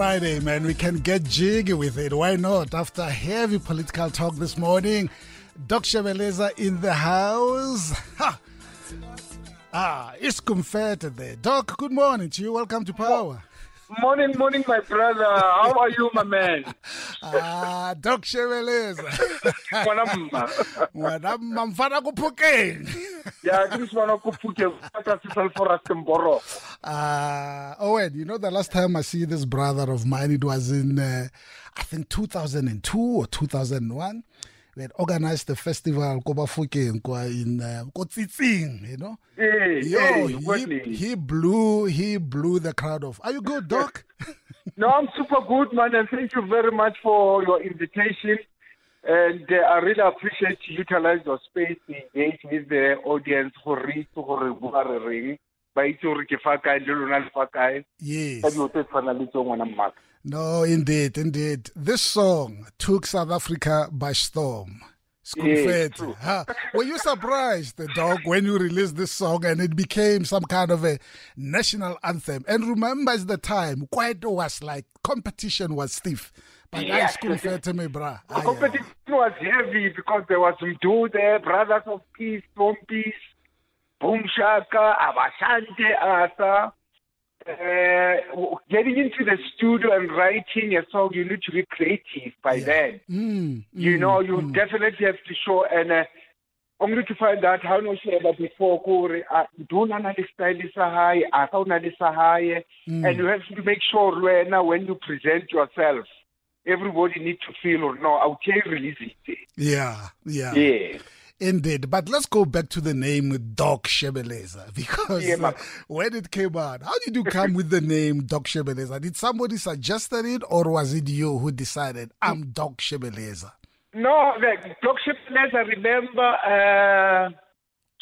Friday, man. We can get jiggy with it. Why not? After heavy political talk this morning, Doc Shebeleza in the house. Ha! Ah, it's confetti there. Doc, good morning to you. Welcome to Power. Morning, morning, my brother. How are you, my man? Ah, Doc Shebeleza. Mwanamma. Ngwana mfana kuphukeni. Ya, ke swana ko phuke ka sesal forest mboro. Ah, Owen, you know the last time I see this brother of mine, it was in, uh, I think 2002 or 2001. We had organized the festival ko Bafokeng kwa in uh, ko Tsitsing, you know. Eh, Yo, he, he blew he blew the crowd off. Are you good, Doc? No, I'm super good, man, and thank you very much for your invitation. And uh, I really appreciate you utilize your space to engage with the audience go reach gore bua re reng ba itse gore ke fa kae le lona le fa kae ka yes. Dilo tse tshwana le tse ngwana mmaka No, indeed, indeed. This song took South Africa by storm. Yes. Huh? Were you surprised, the dog, when you released this song and it became some kind of a national anthem? And remember, the time, quite was like competition was stiff. But I Yes. S'kumfete me, bra. The competition was heavy because there was Mdu there, Brothers of Peace, Storm Peace, Boom Shaka, Abashante, Asa. Uh, getting into the studio and writing a song, you need to be creative by then. Mm, You mm, know, you mm. definitely have to show and uh, only to find out how no share that before kore do not na le style sa hae a ka una le sa hae Mm. and you have to make sure wena when you present yourself everybody needs to feel or no I'll release it Yeah, yeah. yeah Indeed, but let's go back to the name Doc Shebeleza because Yeah, uh, when it came out, how did you come with the name Doc Shebeleza? Did somebody suggested it, or was it you who decided I'm Doc Shebeleza? no the. Shepnes, I remember uh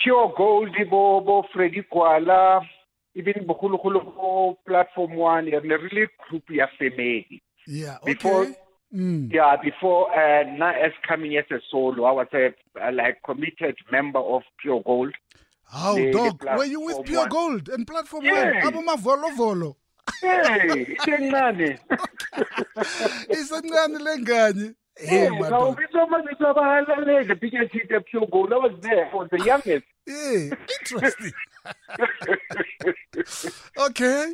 Pure Gold bo bo Freddie Gwala even go platform one re ne re le group ya family Yeah, okay. Before- Mm, Yeah, before uh, now as coming as a solo, I was a, a like committed member of Pure Gold. How the- the Were you with Pure one. Gold and Platform Yeah. One? Aboma Volo Volo. Hey, itencane. Isancane lengane. Hey, Yeah, now dog. we we saw the biggest hit of Pure Gold. I was there. Was the youngest. Yeah, interesting. okay.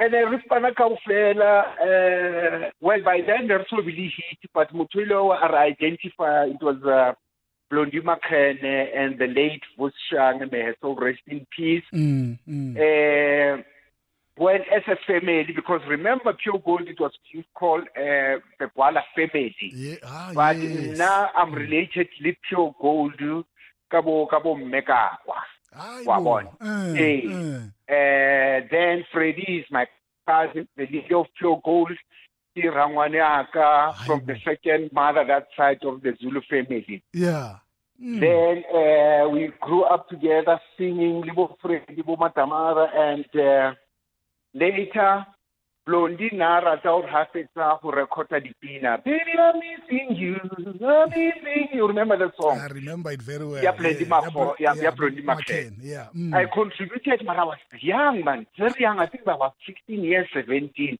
And then Rispana Kaufela, uh, well, by then so really hit, but Mutulo are identify it was uh, Blondie Makhene and the late Vushang, may her soul rest in peace. Mm, mm. uh, well, as a family, because remember, Pure Gold, it was called uh, the Gwala family. Yeah, ah, But yes. now I'm related to Pure Gold, Kabo Kabo Megawa. Ay, Wa bo. Eh, Hey. eh. Uh, then Freddie is my cousin, the of Pure Gold. He Rangwaniaka from the second mother, that side of the Zulu family. Yeah. Mm. Then uh, we grew up together singing Libo Fred, Libo Matamara, and uh, later Blondie Nara Zaur Hafetza who recorded the Pina. Baby, I'm missing you. I'm missing you. Remember that song? I remember it very well. Yeah, Blondie Mafo- yeah, yeah, Blondie Makhene, Yeah. Mm. I contributed when I was young, man. Very young. I think I was 16 years, 17.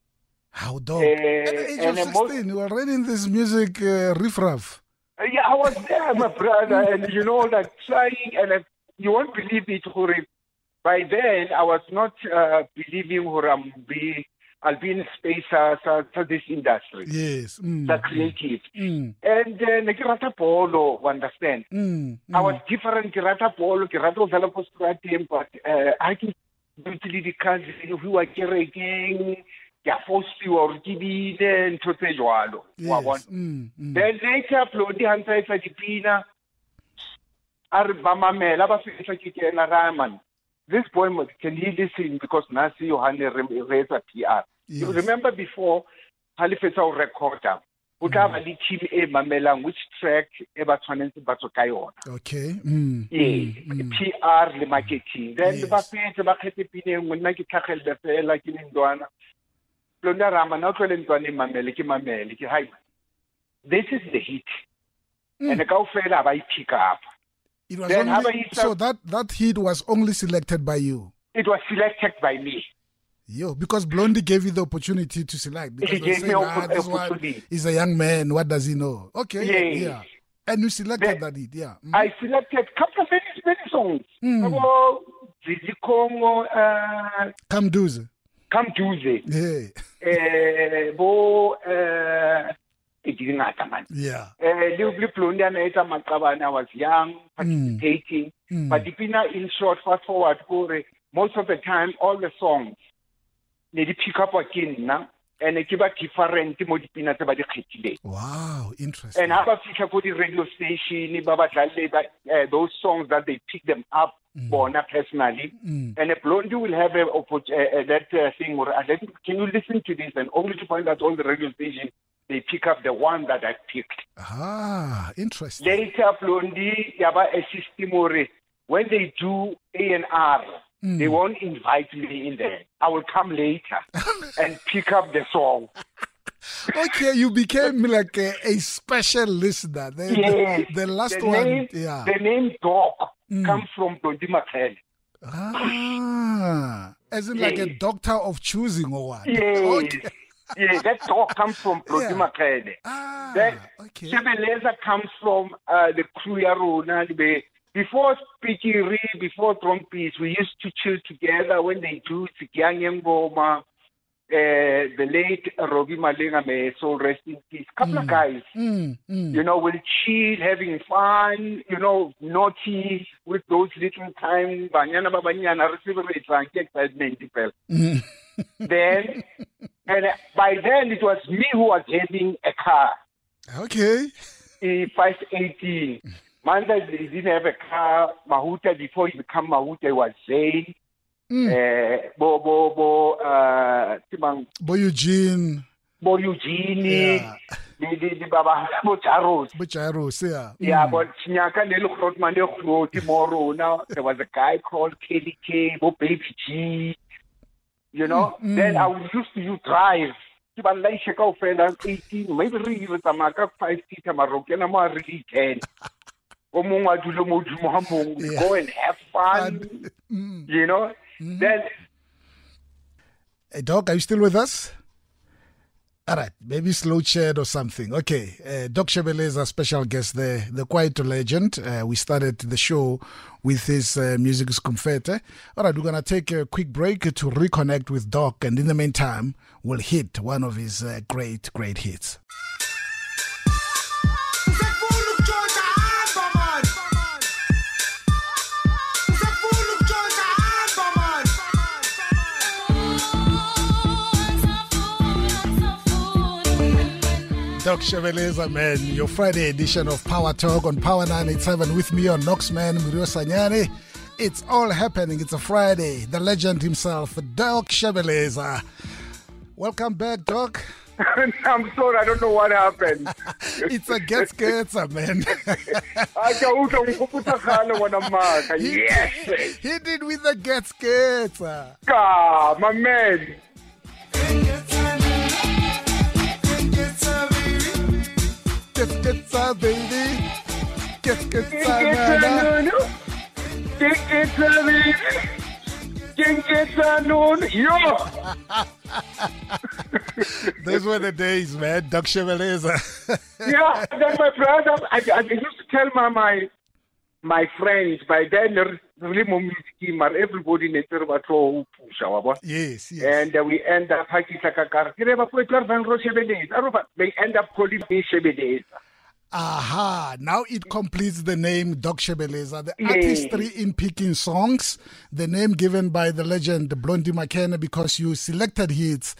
How dog? Eh, At the age of a mo- 16, you were already in this music uh, riffraff. Uh, Yeah, I was there, my brother, and you know, like trying, and uh, you won't believe it, Huri. By then, I was not uh, believing Huri, I'm be, I'll be in space uh, so, so this industry, Yes. Mm. the creative. Mm. And uh, ne ke rata polo, understand? Mm. I was mm. different, ke rata polo, ke rata ho dlala ko strateng, but uh, I can dutse le di-cousin who are kerekeng, ke a forciwa gore ke bine ntho tse jwalo wa bona Mm, mm. then later Blondie ha ntse etsa dipina a re ba mamela ba fihla ke kena ra man this boy can he listen? Because nasi Johanne re re etsa PR you remember before ha le fetsa ho recorder o tla ba le team e mamelang which track e ba tshwanetse ba tswa ka yona. Okay. Mm, yeah mm, mm. PR le marketing. Then Yes. ba fetse ba kgethe pine nngwe nna ke tlhagelbe fela ke le ntwana. Blondie rama na o tlwele ntwana e mamele? Ke mamele ke hi this is the hit. Mm. and kaofela ha ba e pick up It was Then only, so that that hit was only selected by you. it was selected by me Yo, because Blondie gave you the opportunity to select. Because He gave me ah, this one opportunity. is a young man. What does he know? Okay. Yes. Yeah. And you selected that hit. Yeah. Mm. I selected couple of very many songs Mm. Gigi Congo uh. Come Tuesday Yeah. eh bo eh e di ngata man Yeah. eh le le Blondie ana etsa maqabane I was young participating Mm. but dipina in short fast forward gore most of the time all the songs ne di pick up again nna and ke ba different mo dipina tse ba di kgethileng Wow. Interesting. and ha ba fitlha ko di-radio station ba ba dlalle ba uh, those songs that they pick them up bona personally Mm. and a blondie will have a, uh, uh, that uh, thing where uh, can you listen to this and only to find out all the radio stations they pick up the one that I picked Ah, interesting. later blondie yaba a system where when they do A&R they won't invite me in there I will come later and pick up the song okay, you became like a, a special listener. The, Yes. the, the last the one. name, yeah. the name Doc comes from Blondie Makhene. Ah, as in like a doctor of choosing or what? Yes. Okay. Yes, that Doc comes from Blondie Yeah. Ah, Then okay. Shebeleza comes from uh, the crew ya rona libe- before Pikiri, before Trompies, we used to chill together when they do Tsikyang Ngoma, uh, the late Robbie Malinga, may soul rest in peace. Couple of guys, Mm, mm. you know, will chill, having fun, you know, naughty with those little time, banyana ba banyana, receive excitement. Mm. then and by then it was me who was having a car Okay. a 518 Manda didn't have a car Mahuta before he became Mahuta was Zane Mm. uh, bo bo bo uh timang Boy Eugene, bo Eugene Yeah. di baba bo Bujaros, yeah. yeah Mm. but Chinyaka le Grotman le Groti tomorrow now there was a guy called Kelly K bo Baby G you know Mm, mm. then I was used to you drive ke ba ka ofela 18 maybe re ile tsamaya ka 5 seater maro ke na mo a re di 10 o mongwe a dule mo godimo ga mongwe Yeah. go and have fun Mm. you know then Hey, Doc, are you still with us? All right, maybe slow chat or something. Okay, uh, Doc Chevele is our special guest there, the quiet legend. Uh, we started the show with his uh, music is confete. All right, we're going to take a quick break to reconnect with Doc, and in the meantime, we'll hit one of his uh, great, great hits. Doc Shebeleza, man, your Friday edition of Power Talk on Power 987 with me on Knoxman, Murio Sanyani. It's all happening. It's a Friday. The legend himself, Doc Shebeleza. Welcome back, Doc. I'm sorry I don't know what happened It's a get getser, man. a ka utlwa nkgopotsa kgale ngwana yes he did with the get getser. ka ah, my man Getser, baby. Get getser, nana. Yo! Those were the days, man. Doc Shebeleza. Yeah, then my brother, I, I used to tell my my, my friends, by then, really music, everybody in the batho pusha, wa bona? yes, yes. And uh, we end up hakisa ka kare, ke re ba poetla van ro Shebeleza. Aro ba- They end up calling me Shebeleza. Aha, now it completes the name Doc Shebeleza, the Yes. artistry in picking songs, the name given by the legend Blondie Makhene because you selected hits.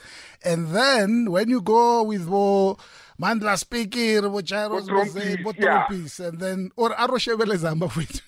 And then when you go with oh, Mandla Spikiri, Bocharos, Botrompis, yeah. Botrompis, and then, or Aro Shebeleza.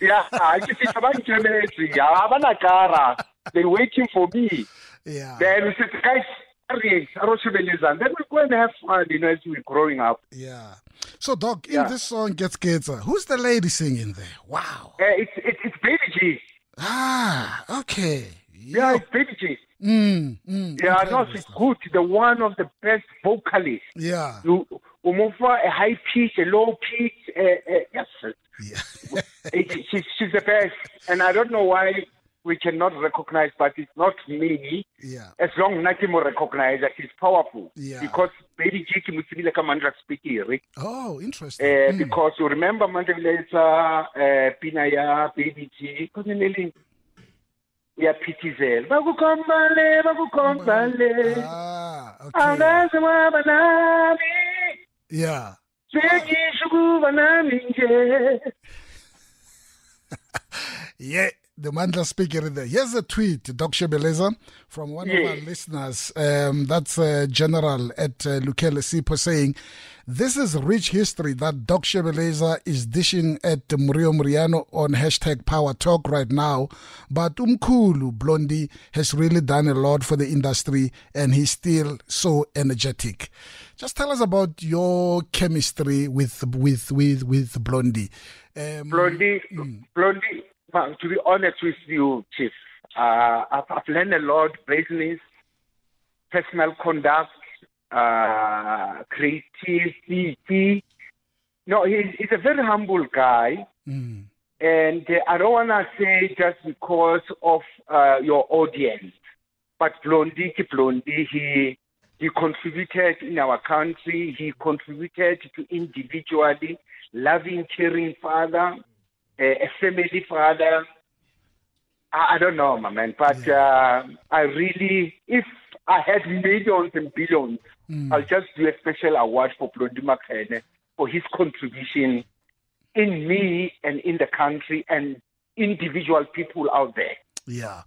Yeah, ke fihla ba nkemetse. Ya, ha bana kara. They waiting for me. yeah. Then we said, guys, hurry, Aro Shebeleza. Then we go and have fun, you know, as we're growing up. Yeah. So, Doc, in Yeah. this song, Ghets Ghetsa, who's the lady singing there? Wow. Uh, it's, it's, it's Baby G. Ah, okay. Yeah, it's Baby G. Mm, mm, Yeah, no, she's good. The one of the best vocalists. Yeah. You, umufa a high pitch, a low pitch. Uh, uh, yes, Yeah. It- she's, she's the best. And I don't know why we cannot recognize, but it's not me. yeah. As long as recognize that she's powerful. Yeah. Because Baby G ki mutsibile ka Mandla Spikiri. Oh, interesting. Uh, Mm. Because you remember Mandela uh, Pina ya Baby G. Koneneli uyaphithizela bakukhombale bakukhombale Ah, okay. angaze waba nami Yeah. sengisho ukuba nami nje Yeah. The Mandla Spikiri in there. Here's a tweet, Doc Shebeleza, from one of our listeners. Um, that's uh, General at uh, Lukele Sipo saying, This is rich history that Doc Shebeleza is dishing at Murio Muriano on hashtag Power Talk right now. But Umkulu Blondie has really done a lot for the industry and he's still so energetic. Just tell us about your chemistry with with with with Blondie. Um, Blondie, Blondie, well, to be honest with you, Chief, uh, I've, I've learned a lot, business, personal conduct, uh, creativity. No, he's, he's a very humble guy. mm, And uh, I don't want to say just because of uh, your audience, but Blondie, Blondie, he he contributed in our country. He contributed to individually loving, caring father, a family father. I, I don't know, my man, but uh, I really, if I had millions and billions, I'll just do a special award for Blondie Makhene for his contribution in me and in the country and individual people out there. Yeah.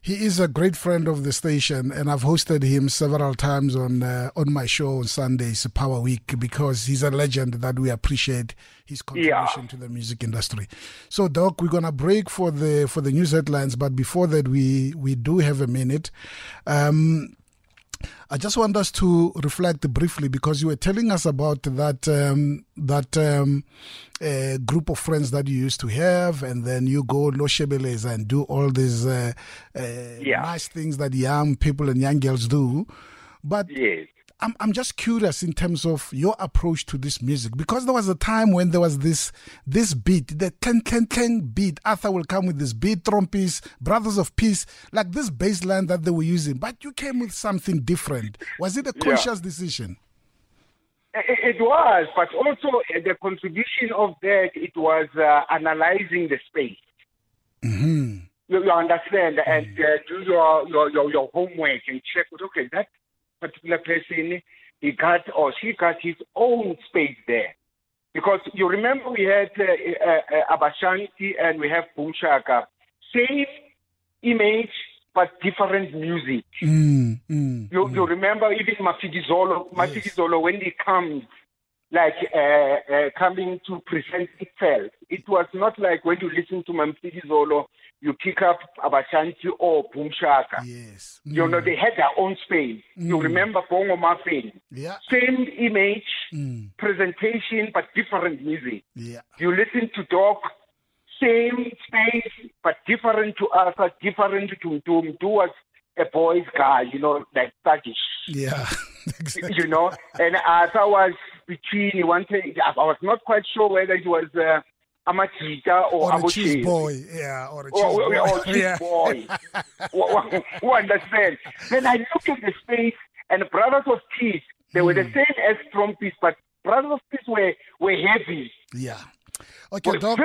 He is a great friend of the station, and I've hosted him several times on uh, on my show on Sundays, Power Week, because he's a legend that we appreciate his contribution to the music industry. So, Doc, we're gonna break for the for the news headlines, but before that, we we do have a minute. Um, I just want us to reflect briefly because you were telling us about that um, that um, uh, group of friends that you used to have, and then you go Lo Shebeleza and do all these uh, uh, Yeah. nice things that young people and young girls do. But Yes. I'm, I'm just curious in terms of your approach to this music because there was a time when there was this this beat, the ten ten ten beat. Arthur will come with this beat, Trompies, Brothers of Peace, like this bass line that they were using. But you came with something different. Was it a Yeah. conscious decision? It, it was, but also uh, the contribution of that, it was uh, analyzing the space. hmm You, you understand, and uh, do your, your, your, your homework and check, okay, that particular person, he got or she got his own space there. Because you remember we had uh, uh, Abashanti and we have Boom Shaka. Same image, but different music. Mm, mm, You, you remember even Mafikizolo, Mafidi Zolo, when he comes, like uh, uh, coming to present itself, it was not like when you listen to Mafikizolo, you pick up Abashanti or Boom Shaka. yes. You know, Mm, they had their own space. You Mm. remember Bongo Muffin, yeah. same image, Mm, presentation, but different music. yeah. You listen to Doc, same space, but different to us, different to Doom. Do was a boy's guy, you know, like thuggish. Yeah. exactly. you know. And as I was between, he wanted, I was not quite sure whether it was uh, Amachita or, Or a cheese boy. Yeah. Or a cheese Or, boy. or, or cheese yeah. boy. who, understands? Then I look at the space, and Brothers of Peace, they were the Hmm. same as Trompies, but Brothers of Peace were, were heavy. Yeah. Okay, Doc.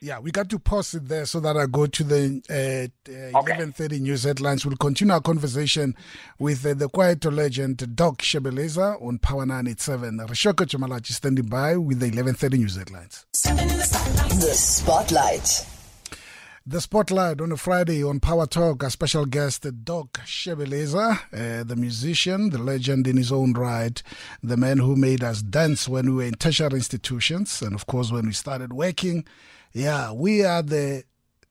Yeah, we got to pause it there so that I go to the uh, uh, Okay. 11:30 news headlines. We'll continue our conversation with uh, the Kwaito legend Doc Shebeleza on Power 987. Rishoko Chamalachi standing by with the 11:30 news headlines. The Spotlight. The spotlight on a Friday on Power Talk, a special guest, Doc Shebeleza, uh, the musician, the legend in his own right, the man who made us dance when we were in tertiary institutions, and of course when we started working. Yeah, we are the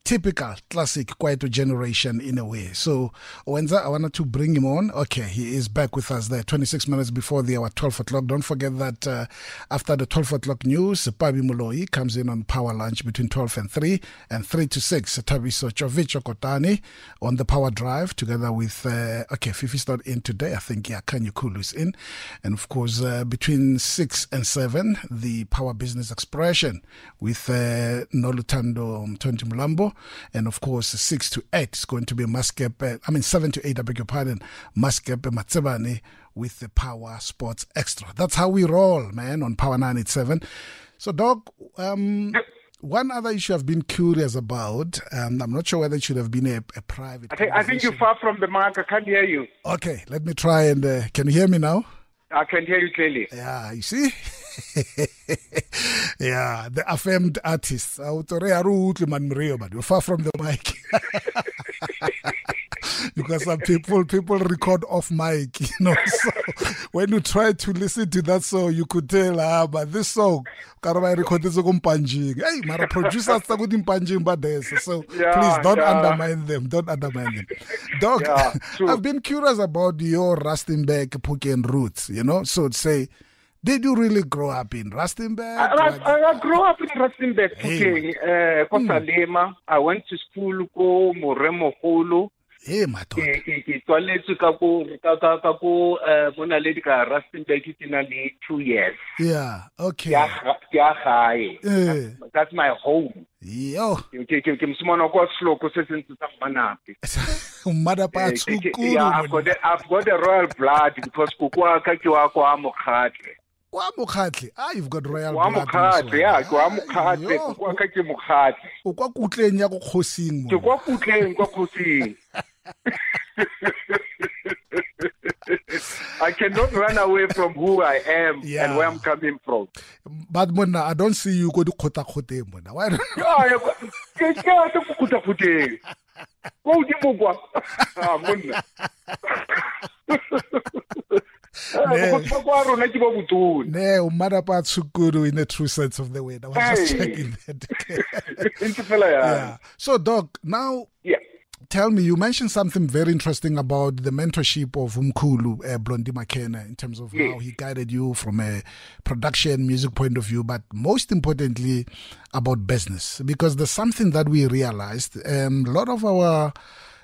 typical classic Kwaito generation in a way. So, Wenza, I wanted to bring him on. Okay, he is back with us there, 26 minutes before the hour 12 o'clock. Don't forget that uh, after the 12 o'clock news, Pabi Moloi comes in on Power Lunch between 12 and 3, and 3 to 6, Tabiso Chovich Okotani on the Power Drive together with, uh, okay, Fifi's not in today. I think, yeah, Kanye Kulu is in. And of course, uh, between 6 and 7, the Power Business Expression with uh, Nolutando Mtonti Mulambo. And of course, 6 to 8 is going to be Maskepe, I mean, 7 to 8, I beg your pardon, Maskepe Matsebane with the Power Sports Extra. That's how we roll, man, on Power 987. So, Doc, um, one other issue I've been curious about, um, I'm not sure whether it should have been a, a private. I think, I think you're far from the mark. I can't hear you. Okay, let me try and uh, can you hear me now? I can hear you clearly. Yeah, you see? yeah, the affirmed you're far from the mic. because some people people record off mic, you know. So when you try to listen to that song, you could tell, ah, but this song, karaba recorded this kumpanjing. Hey, mara producers sa kuti mpanjing ba this. So Yeah, please don't yeah. undermine them. Don't undermine them. Doc, Yeah. I've been curious about your Rustenburg Phokeng roots, you know. So say, did you really grow up in Rustenburg? I, I, I grew up in Rustenburg, Hey, Phutheng, uh, Salema. I went to school ko Moremogolo. hey, my ke ke ke tswaletswe ka ko ka ka ka ko eh mo naledi ka Rustenburg ke na le 2 years. Yeah, okay. a ga- ke a gae that's my home. Yo, ke ke ke ke kwa sloko se se ntse sa manapi umada pa yeah, I've got the, I've got the royal blood because kukwa ka ke wa kwa mokhatle Wa mokgatlhe Ah, you've got royal wa mokgatlhe ya ke wa Yo, mokhatle kukwa ka ke mokgatlhe O kwa kutleng ya go kgosing ke kwa kutleng kwa khosing I cannot run away from who I am Yeah. and where I'm coming from. But monna, I don't see you go to kota kote monna. Why don't Ya, ya, ke ke a se kukuta kuteng. Ko udimo kwa. Ah, monna. Ne. Go tswa kwa rona ke bo. Ne, umada pa in the true sense of the word. I was just checking that. Yeah. So, Doc, now Yeah. Tell me, you mentioned something very interesting about the mentorship of Umkulu, uh, Blondie Makhene, in terms of Yes. how he guided you from a production music point of view, but most importantly about business. Because there's something that we realized um, a lot of our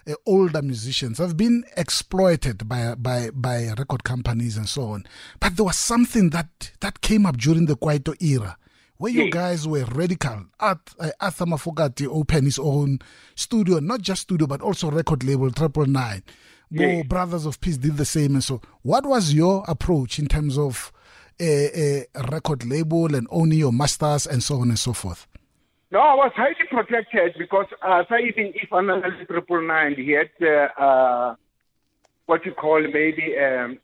uh, older musicians have been exploited by, by, by record companies and so on. But there was something that, that came up during the Kwaito era where you Yes. guys were radical. Art, uh, Arthur Mafokate opened his own studio, not just studio, but also record label, Triple Nine. Bo. Brothers of Peace did the same. And so, what was your approach in terms of a, a record label and owning your masters and so on and so forth? No, I was highly protected because uh, so even if I'm a triple nine, he had uh, uh, what you call maybe um,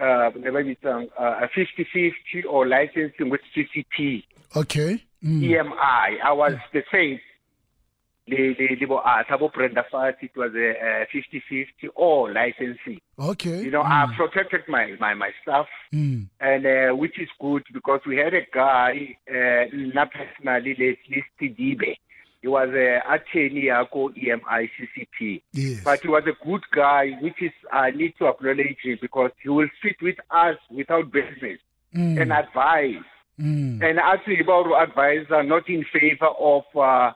uh, maybe um, uh, a 50-50 or licensing with CCP, Okay. Mm. EMI. I was the same. The the the uh, Thabo Brenda Fassie, it was a, a 50-50 or licensing. Okay. You know, I protected my, my, my stuff. Mm. and uh, which is good because we had a guy, uh, not personally, Leslie Sedibe. He was a attorney at EMI CCP. Yes. But he was a good guy, which is I need to acknowledge him because he will sit with us without business Mm. and advise. Mm. And actually, about advice are not in favor of, uh,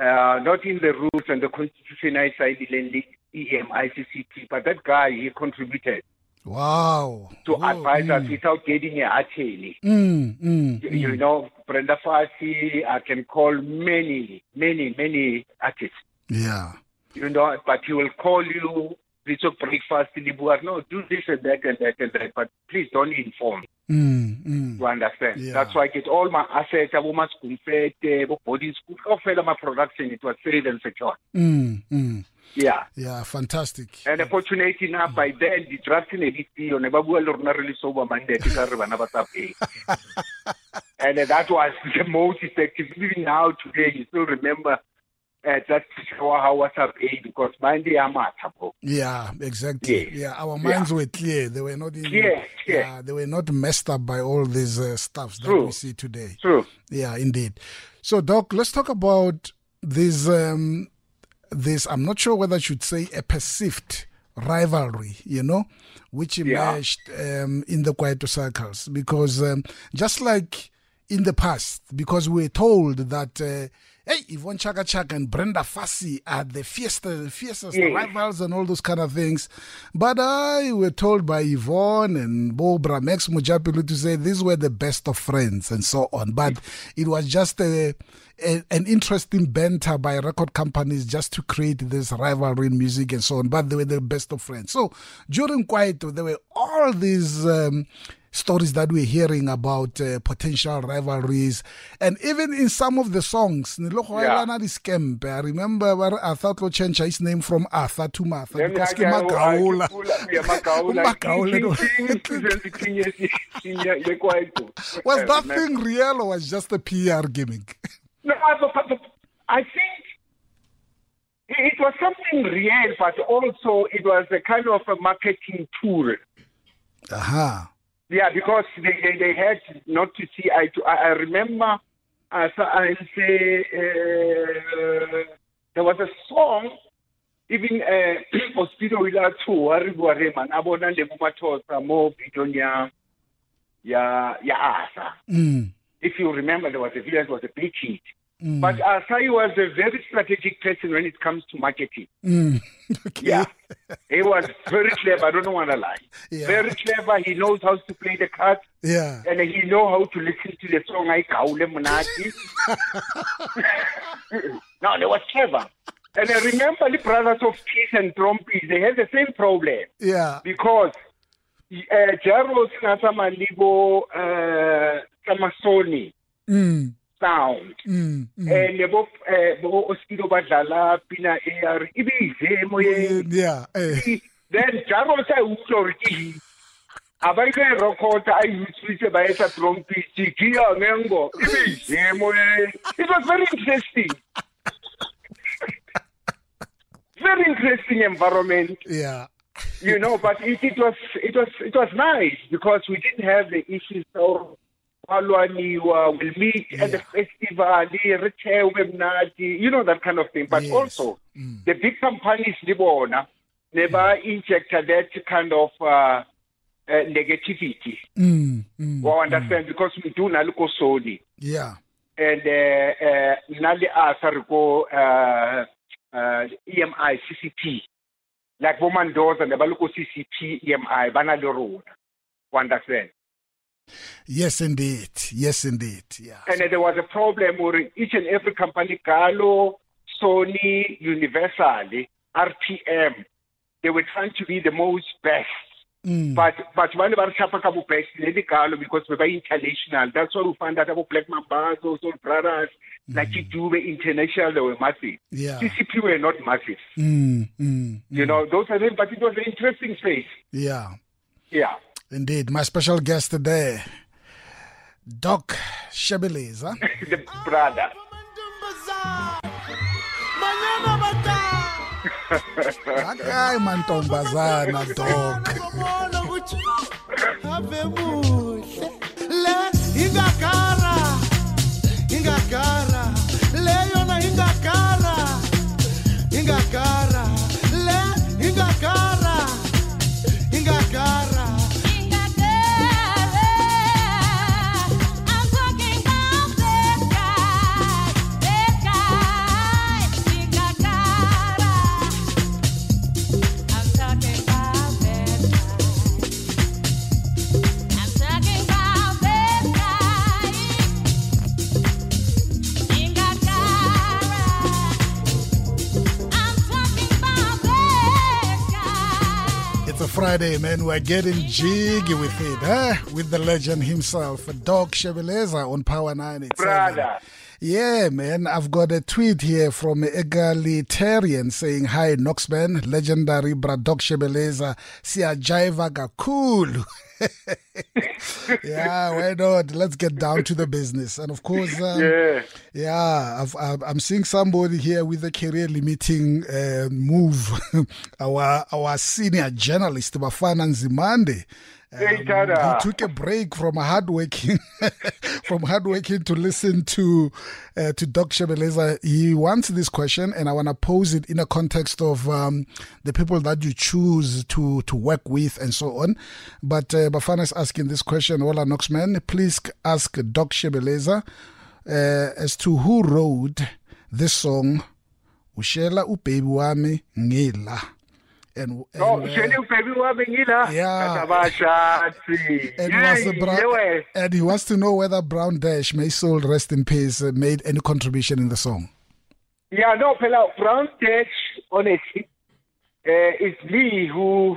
uh, not in the rules and the constitution outside the EMI CCP. But that guy, he contributed Wow. to Whoa, advise us mm. without getting a attorney. Mm, mm, You- You know, Brenda Fassie, I can call many, many, many artists. Yeah. You know, but he will call you, we took breakfast in the board. No, do this and that and that and that, but please don't inform. Mm, mm. You understand? Yeah. That's why I get all my assets, abo maskumfete, abo body school, kaofela my production, it was safe and secure. Mm, mm. Yeah. Yeah, fantastic. And unfortunately now by then the draft ne di tio ne ba bua le rona sober mandate ka re bana ba tsa pay. and uh, that was the most effective. Even now today you still remember uh, that show how was up paid because Monday I'm at bro. Yeah, exactly. Yes. Yeah, our minds were clear. They were not in, Clear, clear. Yeah, they were not messed up by all these uh, stuffs that True. we see today. True. Yeah, indeed. So, Doc, let's talk about this. Um, this I'm not sure whether I should say a perceived rivalry, you know, which Yeah. emerged um, in the Kwaito circles because um, just like in the past, because we're told that. Uh, Hey, Yvonne Chaka Chaka and Brenda Fassie are the fiercest, fiercest Yes. rivals and all those kind of things. But I were told by Yvonne and Bobra Max Mojapelo to say these were the best of friends and so on. But it was just a, a, an interesting banter by record companies just to create this rivalry in music and so on. But they were the best of friends. So during Kwaito, there were all these. Um, stories that we're hearing about uh, potential rivalries and even in some of the songs Yeah. I remember where Arthur Tlo changed his name from Arthur to Martha because I ke go, Magaola. I yeah, Magaola. Magaola, King, no. king, king, presents the king, yes, yes, king, yeah, yeah, Kwaito. was Uh, that thing real or was just a PR gimmick No, I think it it was something real, but also it was a kind of a marketing tool. aha Yeah, because they, they, they had not to see eye to eye. I remember uh, I say uh, there was a song even uh, Oskido ila tour re bua re man a bona le mo videong ya Asa. mm, If you remember, there was a video, was a big hit. Mm, But Asai was a very strategic person when it comes to marketing. mm. okay Yeah. he was very clever. I don't want to lie. Yeah. Very clever. He knows how to play the cards. yeah And he know how to listen to the song I Kaule Munati. no, they was clever. And I remember the brothers of Peace and Trumpy, they had the same problem yeah because uh, Jaro Snatamalibo uh, Samasoni mm, sound. mm, mm. and bo eh bo oskido badlala pina AR ibize moyeng. Yeah eh. then jaro sa utlwa hore ke hit a ba ile record a utswitse ba etsa trumpet ke ya ngengo ibize moyeng. It was very interesting. Very interesting environment. Yeah. You know, but it, it was it was it was nice because we didn't have the issues of Walwaniwa, we'll meet at the festival, re thewe mnati, you know that kind of thing. But Yes. also the big companies libona never injected that kind of uh, uh, negativity. mm, mm, You understand? Because we do naliko Sony yeah and uh, uh, nali asa riko uh, uh, EMI CCP like Bomandoza and the Baluko CCP EMI bana le rona you understand yes indeed. Yes indeed. Yeah. And uh, there was a problem where each and every company Galo Sony Universal RPM they were trying to be the most best. Mm, but but when they were chapa ka best le Galo because we were international. That's why we found out about Black Mambazo Soul Brothers like Dube international they were massive. Yeah. CCP were not massive. mm, mm, You know, those are them, but it was an interesting space. yeah. Yeah. Indeed, my special guest today, Doc Shebeleza. the brother. Banyana bata. Hayi mantombazana Doc. Ngibona ukuthi ave muhle. Le ingagara. Ingagara. Friday, man. We're getting jiggy with it, huh? With the legend himself, Doc Shebeleza on Power 9. Brother. Yeah, man. I've got a tweet here from Egalitarian saying, Hi, Noxman, legendary Bradok Shebeleza, siya jaiva kakulu. yeah, why not? Let's get down to the business. And of course, um, Yeah. yeah, I've, I've, I'm seeing somebody here with a career limiting uh, move. our our senior journalist, Bafana Nzimande. Hey, Tada. he took a break from hardworking, from hardworking to listen to uh, to Doc Shebeleza. He wants this question, and I want to pose it in a context of um, the people that you choose to to work with and so on. But uh, Bafana is asking this question. Ola Knoxman, please ask Doc Shebeleza uh, as to who wrote this song. Ushela ubaby wami ngila. And, and Oh, uh, shele ubaby wami ngila. Yeah. And, Yeah, was Bra- and he wants to know whether Brown Dash, may soul rest in peace, uh, made any contribution in the song. Yeah, no, phela Brown Dash, honestly, uh, it's me who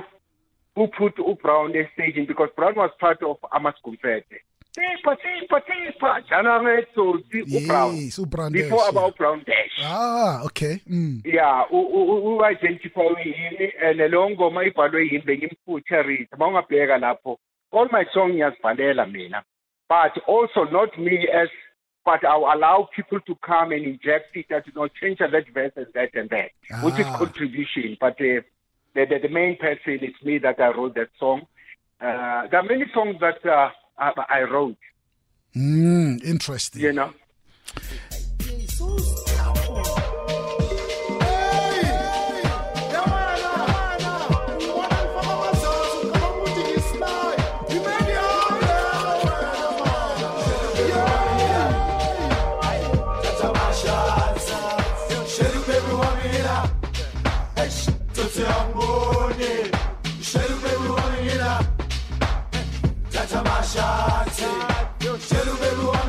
who put Brown on the staging because Brown was part of Amas Kumfete. Sipha, sipha, sipha. Jana ngetsosi uBrown. Yes, Before Dash, about Brown Dash. Ah, okay. Mm. Yeah, u-identify yini and leyo ngoma ibhalwe yini bengimphutha Rita. Lapho, all my song ngiyazibhalela mina. But also not me as but I'll allow people to come and inject it that you know change that verse and that and that, which is Ah. contribution. But uh, the, the the main person is me that I wrote that song. Uh, there are many songs that uh, I, I wrote. Mm, interesting. You know. All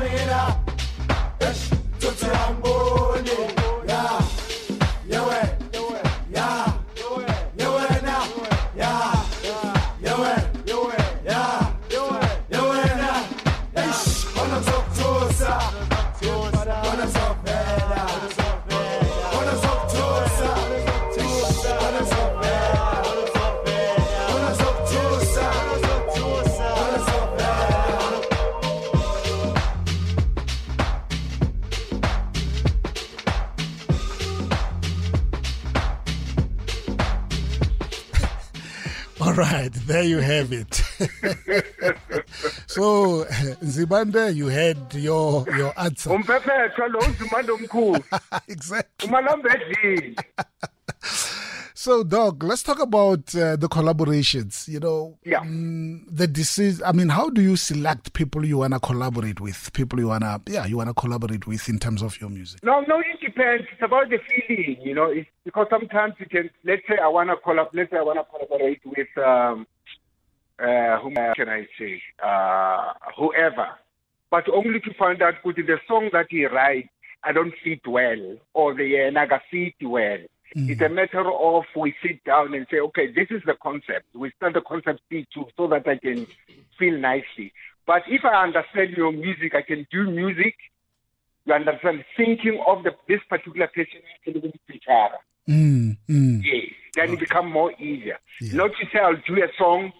have it. so, Zibande, you had your your answer. Umphefethwa lo uzimando omkhulu. exactly. So, Doc, let's talk about uh, the collaborations. You know, Yeah. mm, the disease. I mean, how do you select people you want to collaborate with? People you wanna, yeah, you wanna collaborate with in terms of your music. No, no, it depends. It's about the feeling, you know. It's because sometimes you can. Let's say I want to collab. Let's say I want to collaborate with um, uh, whom can I say? Uh, whoever, but only to find out good the song that he writes, I don't fit well, or the uh, naga fit well. It's a matter of we sit down and say, okay, this is the concept. We start the concept speed too, so that I can feel nicely. But if I understand your music, I can do music you understand, thinking of the this particular person in. Mm, mm. Yes, then it become more easier. Yeah. Not to say I'll do a song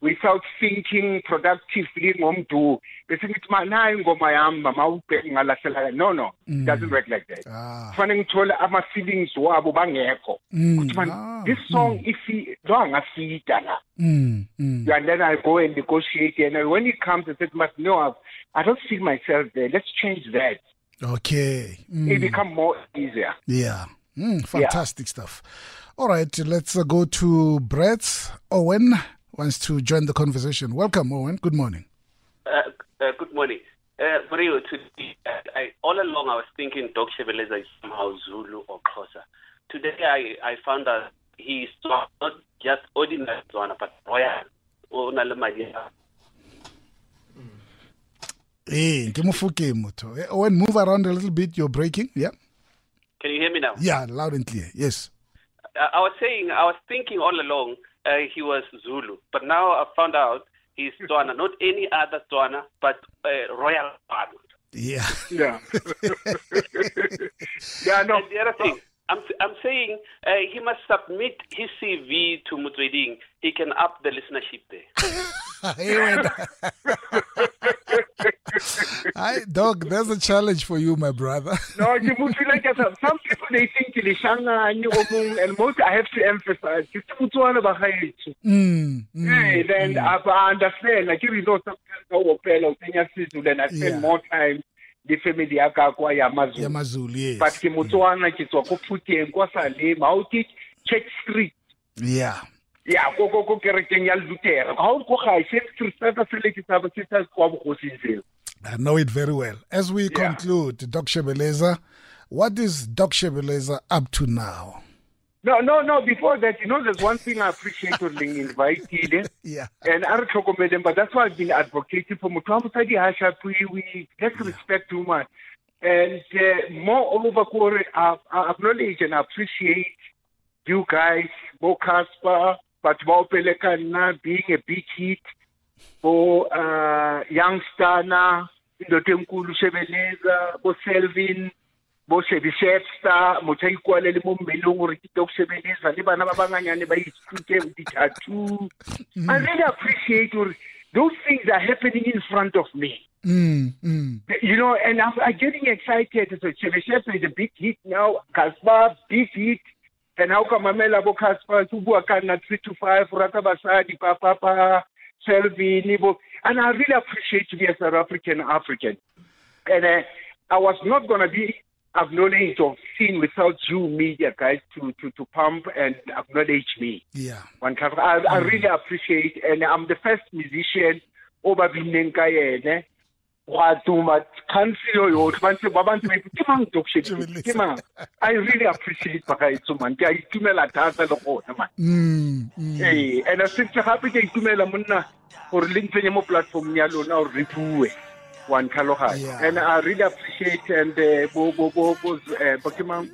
without thinking productively ngomdu. Bese ngithi mana ingoma yami mama ubheke ngalahlela. No, no. It doesn't work like that. Ah. Kufanele ngithole ama feelings wabo bangekho. Mm, Kuthi man, ah, this song if he lo angafita la. Mm, mm. And then I go and negotiate and when it comes I said, no, I've, I don't feel myself there. Let's change that. Okay. Mm. It become more easier. Yeah. Mm, fantastic stuff. All right, let's uh, go to Brett. Owen wants to join the conversation. Welcome, Owen. Good morning. Uh, uh, good morning. Uh, for today, I, all along I was thinking Doc Shebeleza is somehow Zulu or Xhosa. Today I, I found that he is not just ordinary Tswana, but royal. O na le Hey, ke Mofokeng. Eh, Owen, move around a little bit. You're breaking. Yeah. Can you hear me now? Yeah, loud and clear. Yes. Uh, I was saying, I was thinking all along uh, he was Zulu. But now I found out he's Tswana, not any other Tswana, but uh, Royal Tswana. Yeah. Yeah. yeah, no. And the other thing, I'm, I'm saying uh, he must submit his CV to Motsweding. He can up the listenership there. Hi, dog, there's a challenge for you, my brother. No, ke motho like some, some people they think o mong and most I have to emphasize ke Botswana ba gaetsho. Mm, mm, Hey, then I I understand like you know sometimes I will feel of Kenya Sizu then I spend Yeah. more time the family ya ka kwa ya Mazulu. Yamazulu, yes. But ke Motswana ke tswa ko Phuteng kwa Salema o ke Church Street. yeah. Ya ko ko ko kerekeng ya Luther. Ha o ko ga Church Street sa sa sele ke sa se sa kwa bogosing seo. I know it very well. As we Yeah. conclude, Doc Shebeleza, what is Doc Shebeleza up to now? No, no, no. Before that, you know, there's one thing I appreciate when being invited. Yeah. And I don't talk about them, but that's why I've been advocating for Mutuamu Sadi Hasha we let's respect woman. And uh, moreover, I, I acknowledge and appreciate you guys, Bo Cassper, but Bo Pelekana being a big hit for uh, Youngstana, Indotenkulu Shebeleza, Bo Selvin, bo Shebi Shepsta, motho a ikwale le mo mmeleng gore ke Doc Shebeleza le bana ba banganyane ba ithute di-tattoo. I really appreciate gore those things are happening in front of me. Mm, mm. You know, and I'm, I'm getting excited. So Chebe is a big hit now. Cassper, big hit. And how come Mamela Bo Cassper, Tubu Akana 3 to 5, Rata Basadi, Papa, Papa, Selvi, Nibo. And I really appreciate to be a South African African. And uh, I was not going to be acknowledged or seen without you media guys to, to, to pump and acknowledge me. Yeah. One. I, I really appreciate, and I'm the first musician over bineng ka yene. Wa tuma country yo yotlhe ba ntse ba ba ntse ba ke mang Doc Shebeleza? Ke mang? I really appreciate bagaetso man. Ke a itumela thata le gone man. Mm, mm. Ee, and a setse gape ke a itumela monna gore le ntsenye mo platformong ya lona gore re bue wa ntlhaloganya and i really appreciate and uh, bo bo bo bo uh, bo ke mang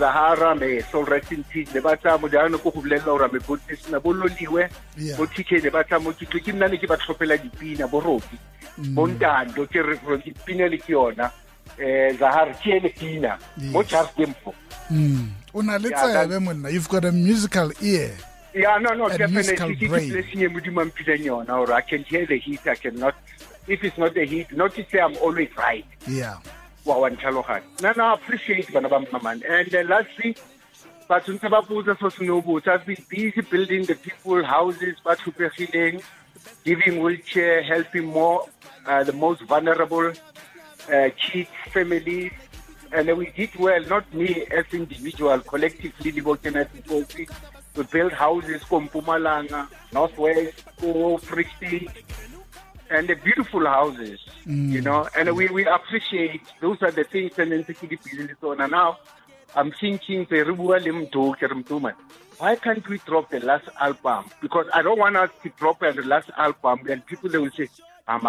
Zahara rest in peace le batla mo jana ko go bolela gore me botse na bo loliwe bo TK le batla mo ke ke nna ne ke ba tlhophela dipina bo roki bo ntando ke re dipina le ke yona eh Zahara ke ene pina mo Tempo Mm. Una le tsebe monna. You've got a musical ear. Yeah, no, no, definitely. Ke brain. blessing Modimo a mphileng yona, or I can hear the heat. I cannot. If it's not the heat, not to say I'm always right. Yeah. Wa wa no, I appreciate bana ba. And uh, lastly, batho ntse ba botsa so se no botsa. I've been busy building the people houses ba tlhopegileng, giving wheelchair, helping more uh, the most vulnerable uh, kids, families. And we did well, not me as individual, collectively, the Burkina. We built houses ko Mpumalanga, Northwest, ko Free State, and the beautiful houses, you know, and we, we appreciate those are the things and then busy so and now I'm thinking the Rubua Limto Kerumtuman. Why can't we drop the last album? Because I don't want us to drop the last album and people they will say, I'm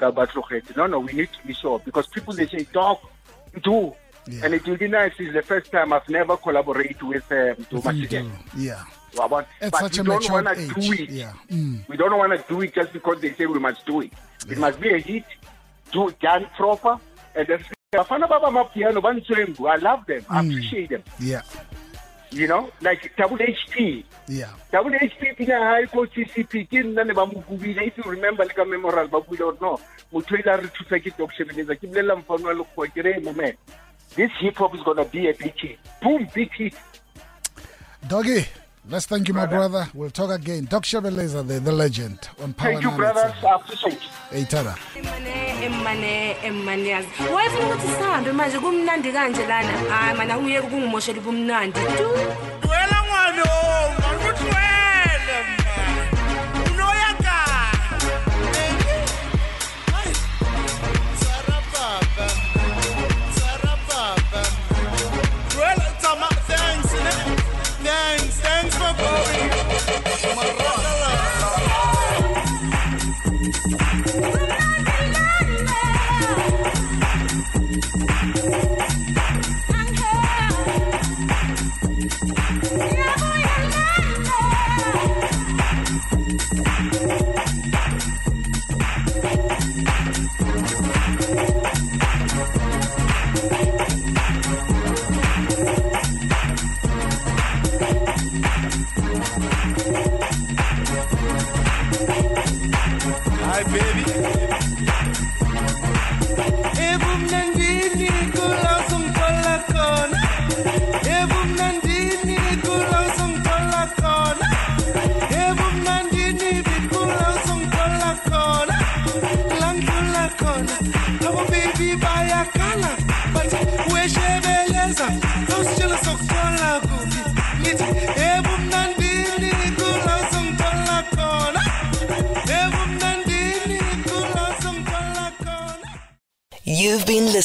about to No, no, we need to be sure because people they say, talk, do. Yeah. And it will be nice. It's the first time I've never collaborated with um, You again. Yeah. But, but such we a don't want to do it. Yeah. Mm. We don't want to do it just because they say we must do it. It must be a hit, do it done proper, and then Bafana Baba Mapiano, Bansurengu, I love them, I appreciate them. Yeah. You know, like Double HP. Yeah. Double HP pina high ko CCP ke nna ne ba mo bubile if you remember le ka memorial ba bule or no motho ile a re thusa ke Doc Shebeleza ke bolela mfano wa lekgowa ke re moment this hip hop is going to be a big hit boom big hit Doggy, let's thank you, my brother. We'll talk again. Doc Shebeleza, the, the legend on Power thank you brothers I appreciate it. Hey, tada. emane emane emane yazi wayefuna ukuthi sihambe manje kumnandi kanje lana hayi mana ungiyeke kungimoshela ubumnandi tu Duela